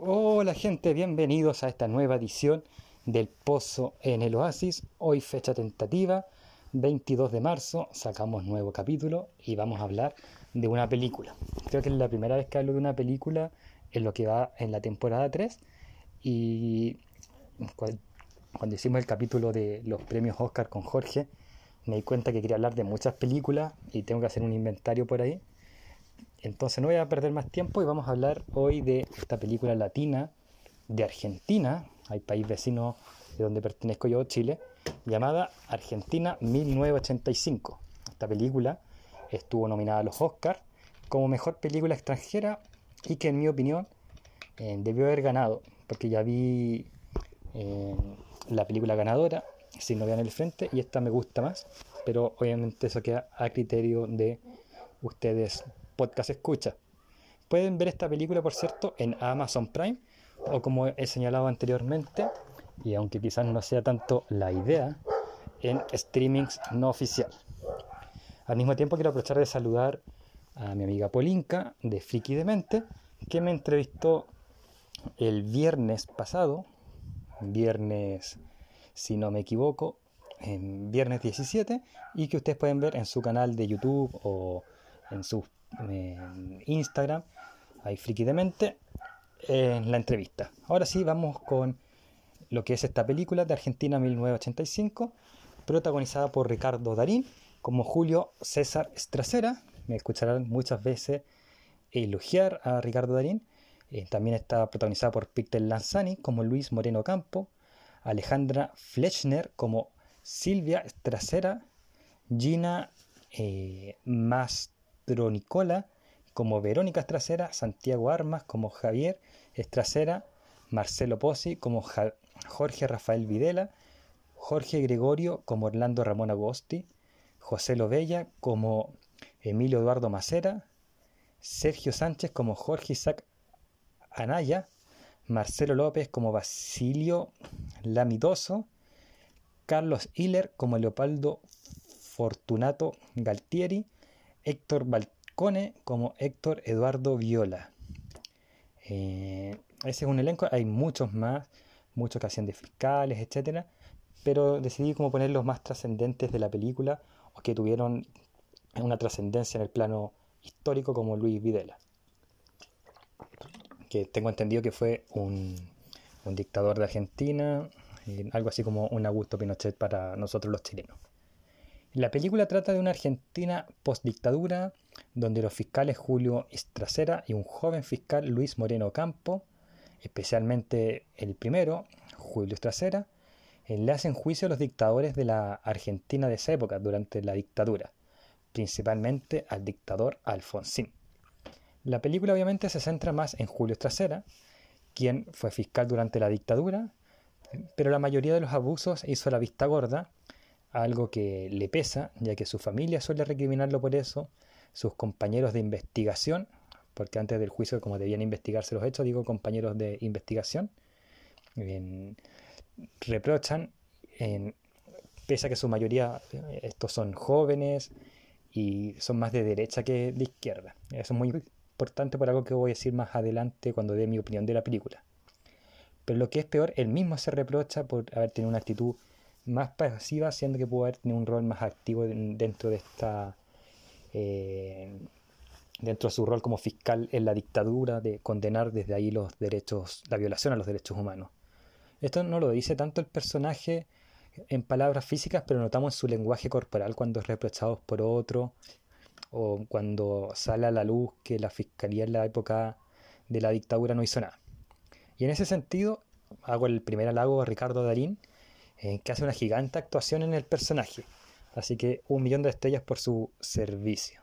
Hola gente, bienvenidos a esta nueva edición del Pozo en el Oasis. Hoy fecha tentativa, 22 de marzo, sacamos nuevo capítulo y vamos a hablar de una película. Creo que es la primera vez que hablo de una película en lo que va en la temporada 3 y cuando hicimos el capítulo de los premios Oscar con Jorge me di cuenta que quería hablar de muchas películas y tengo que hacer un inventario por ahí entonces no voy a perder más tiempo y vamos a hablar hoy de esta película latina de Argentina, hay país vecino de donde pertenezco yo, Chile, llamada Argentina 1985. Esta película estuvo nominada a los Oscars como mejor película extranjera y que en mi opinión eh, debió haber ganado, porque ya vi eh, la película ganadora, sin novia en el frente, y esta me gusta más, pero obviamente eso queda a criterio de ustedes podcast escucha. Pueden ver esta película, por cierto, en Amazon Prime o como he señalado anteriormente, y aunque quizás no sea tanto la idea, en streamings no oficial. Al mismo tiempo quiero aprovechar de saludar a mi amiga Polinka de Friki de Mente, que me entrevistó el viernes pasado, viernes, si no me equivoco, en viernes 17, y que ustedes pueden ver en su canal de YouTube o en en Instagram, hay friki en la entrevista. Ahora sí, vamos con lo que es esta película de Argentina 1985, protagonizada por Ricardo Darín como Julio César Estracera. Me escucharán muchas veces elogiar a Ricardo Darín. Eh, también está protagonizada por Peter Lanzani como Luis Moreno Campo, Alejandra Flechner como Silvia Estracera, Gina eh, Nicola como Verónica Estracera, Santiago Armas como Javier Estracera, Marcelo Pozzi como Jorge Rafael Videla, Jorge Gregorio como Orlando Ramón Agosti, José Lovella como Emilio Eduardo Macera, Sergio Sánchez como Jorge Isaac Anaya, Marcelo López como Basilio Lamidoso, Carlos Hiller como Leopoldo Fortunato Galtieri, Héctor Balcone como Héctor Eduardo Viola. Eh, ese es un elenco, hay muchos más, muchos que hacían de fiscales, etcétera, pero decidí como poner los más trascendentes de la película o que tuvieron una trascendencia en el plano histórico como Luis Videla, que tengo entendido que fue un, dictador de Argentina, algo así como un Augusto Pinochet para nosotros los chilenos. La película trata de una Argentina postdictadura, donde los fiscales Julio Estracera y un joven fiscal Luis Moreno Campo, especialmente el primero, Julio Estracera, eh, le hacen juicio a los dictadores de la Argentina de esa época, durante la dictadura, principalmente al dictador Alfonsín. La película obviamente se centra más en Julio Estracera, quien fue fiscal durante la dictadura, pero la mayoría de los abusos hizo la vista gorda algo que le pesa, ya que su familia suele recriminarlo por eso, sus compañeros de investigación, porque antes del juicio, como debían investigarse los hechos, digo compañeros de investigación, reprochan, pese a que su mayoría, eh, estos son jóvenes y son más de derecha que de izquierda. Eso es muy importante por algo que voy a decir más adelante cuando dé mi opinión de la película. Pero lo que es peor, él mismo se reprocha por haber tenido una actitud más pasiva, siendo que pudo haber tenido un rol más activo dentro de esta. Eh, dentro de su rol como fiscal en la dictadura, de condenar desde ahí los derechos, la violación a los derechos humanos. Esto no lo dice tanto el personaje en palabras físicas, pero notamos su lenguaje corporal cuando es reprochado por otro, o cuando sale a la luz que la fiscalía en la época de la dictadura no hizo nada. Y en ese sentido, hago el primer halago a Ricardo Darín, eh, que hace una gigante actuación en el personaje. Así que un millón de estrellas por su servicio.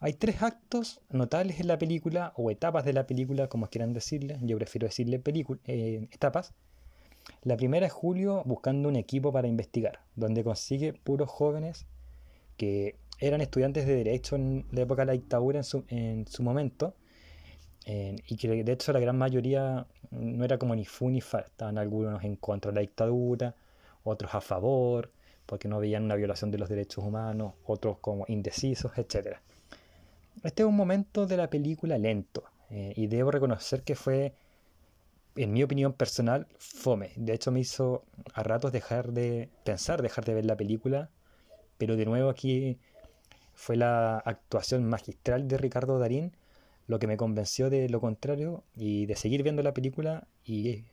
Hay tres actos notables en la película, o etapas de la película, como quieran decirle. Yo prefiero decirle eh, etapas. La primera es Julio buscando un equipo para investigar, donde consigue puros jóvenes que eran estudiantes de derecho en la época de la dictadura en su, en su momento, y que de hecho la gran mayoría no era como ni fu ni fa, estaban algunos en contra de la dictadura, otros a favor, porque no veían una violación de los derechos humanos, otros como indecisos, etc. Este es un momento de la película lento, eh, y debo reconocer que fue en mi opinión personal, fome. De hecho, me hizo a ratos dejar de pensar, dejar de ver la película. Pero de nuevo aquí fue la actuación magistral de Ricardo Darín lo que me convenció de lo contrario y de seguir viendo la película y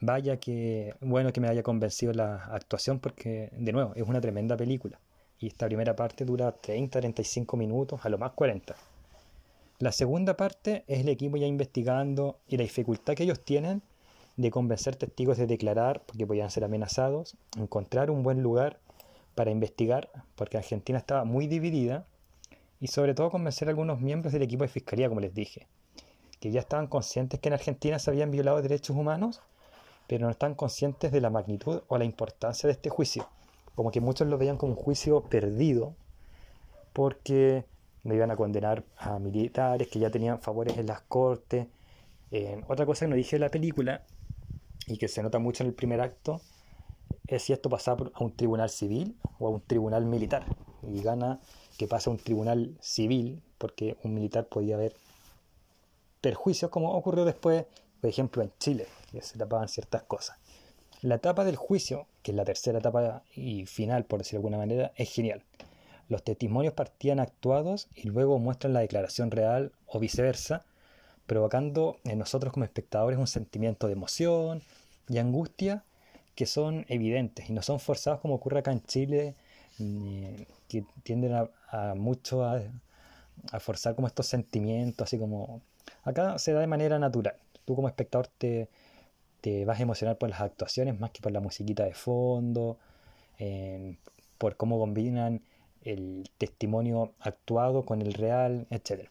vaya que bueno que me haya convencido la actuación porque de nuevo es una tremenda película y esta primera parte dura 30-35 minutos, a lo más 40. La segunda parte es el equipo ya investigando y la dificultad que ellos tienen de convencer testigos de declarar porque podían ser amenazados, encontrar un buen lugar para investigar, porque Argentina estaba muy dividida, y sobre todo convencer a algunos miembros del equipo de fiscalía, como les dije, que ya estaban conscientes que en Argentina se habían violado derechos humanos, pero no están conscientes de la magnitud o la importancia de este juicio, como que muchos lo veían como un juicio perdido, porque no iban a condenar a militares que ya tenían favores en las cortes. otra cosa que no dije en la película, y que se nota mucho en el primer acto, es si esto pasaba a un tribunal civil o a un tribunal militar. Y gana que pase a un tribunal civil, porque un militar podía haber perjuicios, como ocurrió después, por ejemplo, en Chile, que se tapaban ciertas cosas. La etapa del juicio, que es la tercera etapa y final, por decirlo de alguna manera, es genial. Los testimonios partían actuados y luego muestran la declaración real o viceversa, provocando en nosotros como espectadores un sentimiento de emoción y angustia que son evidentes y no son forzados como ocurre acá en Chile, que tienden a, mucho a, forzar como estos sentimientos, así como acá se da de manera natural. Tú como espectador te, te vas a emocionar por las actuaciones más que por la musiquita de fondo, por cómo combinan el testimonio actuado con el real, etc.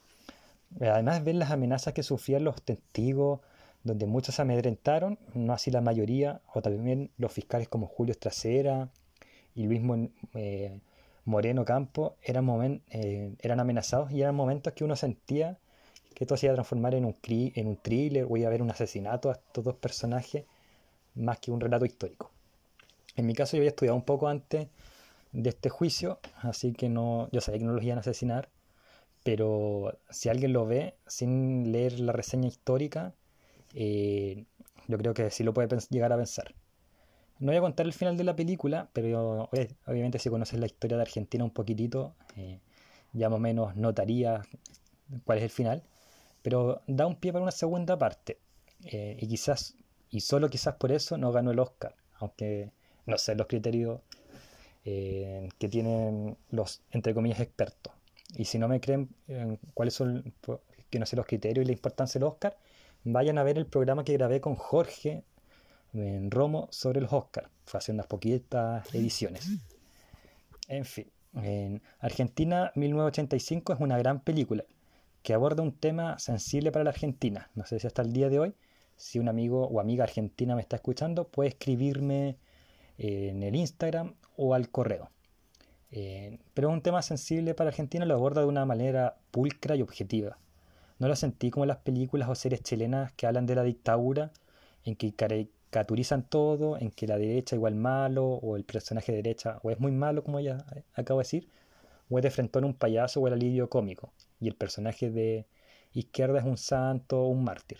Además, ven las amenazas que sufrían los testigos, donde muchos se amedrentaron, no así la mayoría, o también los fiscales como Julio Estracera y Luis eh, Moreno Campo eran, eh, eran amenazados y eran momentos que uno sentía que esto se iba a transformar en un, en un thriller o iba a haber un asesinato a estos dos personajes más que un relato histórico. En mi caso yo había estudiado un poco antes de este juicio, así que no, yo sabía que no los iban a asesinar, pero si alguien lo ve sin leer la reseña histórica, eh, yo creo que sí lo puede llegar a pensar. No voy a contar el final de la película, pero obviamente si conoces la historia de Argentina un poquitito, eh, ya más o menos notaría cuál es el final, pero da un pie para una segunda parte. Eh, y quizás, y solo quizás por eso, no ganó el Oscar, aunque no sé los criterios que tienen los, entre comillas, expertos. Y si no me creen cuáles son, que no sé los criterios y la importancia del Oscar, vayan a ver el programa que grabé con Jorge en Romo sobre los Oscars. Fue hace unas poquitas ediciones. En fin, en Argentina 1985 es una gran película que aborda un tema sensible para la Argentina. No sé si hasta el día de hoy, si un amigo o amiga argentina me está escuchando, puede escribirme en el Instagram o al correo. pero es un tema sensible para Argentina, lo aborda de una manera pulcra y objetiva. No lo sentí como las películas o series chilenas que hablan de la dictadura, en que caricaturizan todo, en que la derecha igual malo, o el personaje de derecha o es muy malo, como ya acabo de decir, o es de frente a un payaso o el alivio cómico, y el personaje de izquierda es un santo o un mártir.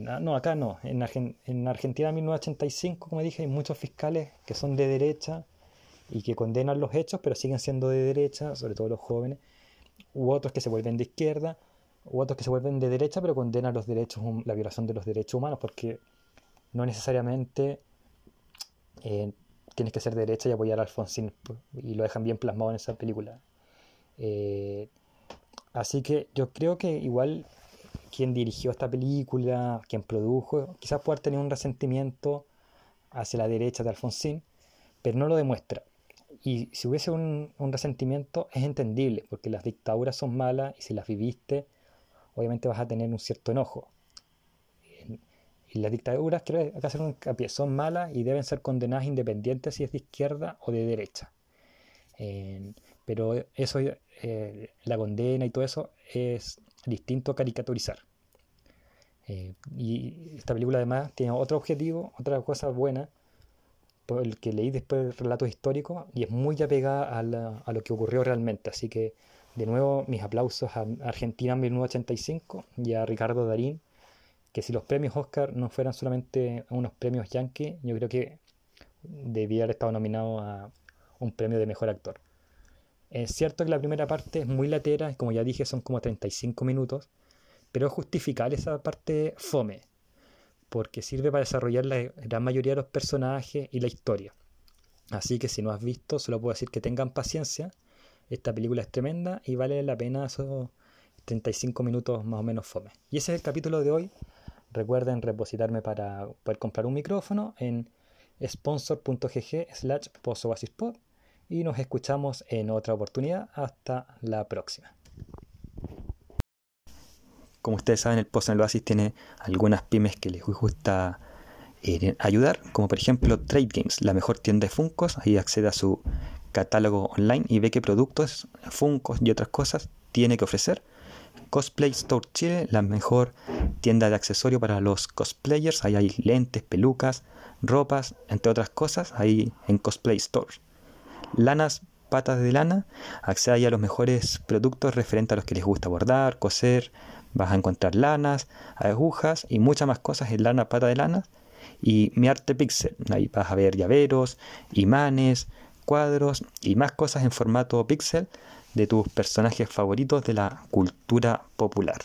no, acá no. En, en Argentina 1985, como dije, hay muchos fiscales que son de derecha y que condenan los hechos, pero siguen siendo de derecha, sobre todo los jóvenes, u otros que se vuelven de izquierda, u otros que se vuelven de derecha pero condenan los derechos, la violación de los derechos humanos, porque no necesariamente eh, tienes que ser de derecha y apoyar a Alfonsín, y lo dejan bien plasmado en esa película. Eh, así que yo creo que igual quien dirigió esta película, quien produjo, quizás pueda tener un resentimiento hacia la derecha de Alfonsín, pero no lo demuestra. Y si hubiese un resentimiento es entendible, porque las dictaduras son malas y si las viviste, obviamente vas a tener un cierto enojo. Y las dictaduras, quiero hacer un hincapié, son malas y deben ser condenadas independientes si es de izquierda o de derecha. pero eso, eh, la condena y todo eso es distinto a caricaturizar. Eh, y esta película además tiene otro objetivo, otra cosa buena, por el que leí después relatos históricos y es muy apegada a lo que ocurrió realmente. Así que de nuevo, mis aplausos a Argentina 1985 y a Ricardo Darín, que si los premios Oscar no fueran solamente unos premios Yankee, yo creo que debía haber estado nominado a un premio de mejor actor. Es cierto que la primera parte es muy latera, como ya dije, son como 35 minutos, pero es justificar esa parte fome, porque sirve para desarrollar la gran mayoría de los personajes y la historia. Así que si no has visto, solo puedo decir que tengan paciencia. Esta película es tremenda y vale la pena esos 35 minutos más o menos fome. Y ese es el capítulo de hoy. Recuerden repositarme para poder comprar un micrófono en sponsor.gg slash y nos escuchamos en otra oportunidad. Hasta la próxima. Como ustedes saben, el Pozo en el Oasis tiene algunas pymes que les gusta eh, ayudar, como por ejemplo Trade Games, la mejor tienda de Funcos. Ahí accede a su catálogo online y ve qué productos, Funcos y otras cosas tiene que ofrecer. Cosplay Store Chile, la mejor tienda de accesorios para los cosplayers. Ahí hay lentes, pelucas, ropas, entre otras cosas, ahí en Cosplay Store. Lanas Patas de Lana, accede a los mejores productos referentes a los que les gusta bordar, coser. Vas a encontrar lanas, agujas y muchas más cosas en Lana Pata de Lana. Y Mi Arte Pixel, ahí vas a ver llaveros, imanes, cuadros y más cosas en formato pixel de tus personajes favoritos de la cultura popular.